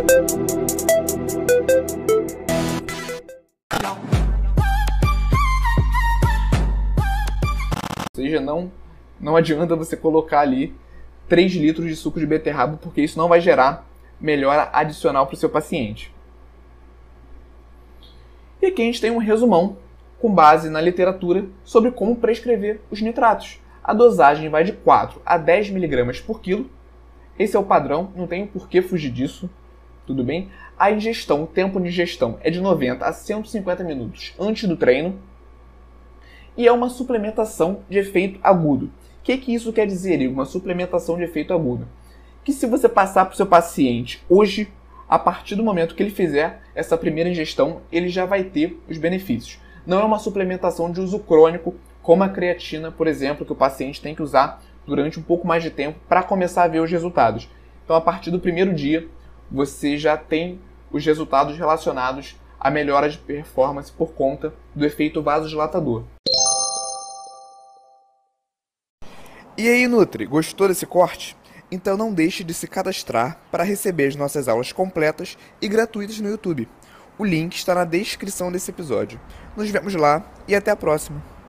Ou seja, não, não adianta você colocar ali 3 litros de suco de beterraba, porque isso não vai gerar melhora adicional para o seu paciente. E aqui a gente tem um resumão com base na literatura sobre como prescrever os nitratos. A dosagem vai de 4 a 10 mg por quilo. Esse é o padrão, não tem por que fugir disso, tudo bem? A ingestão, o tempo de ingestão é de 90 a 150 minutos antes do treino. E é uma suplementação de efeito agudo. O que, que isso quer dizer, Igor? Uma suplementação de efeito agudo. Que se você passar para o seu paciente hoje, a partir do momento que ele fizer essa primeira ingestão, ele já vai ter os benefícios. Não é uma suplementação de uso crônico, como a creatina, por exemplo, que o paciente tem que usar durante um pouco mais de tempo para começar a ver os resultados. Então, a partir do primeiro dia, você já tem os resultados relacionados à melhora de performance por conta do efeito vasodilatador. E aí, Nutri, gostou desse corte? Então não deixe de se cadastrar para receber as nossas aulas completas e gratuitas no YouTube. O link está na descrição desse episódio. Nos vemos lá e até a próxima!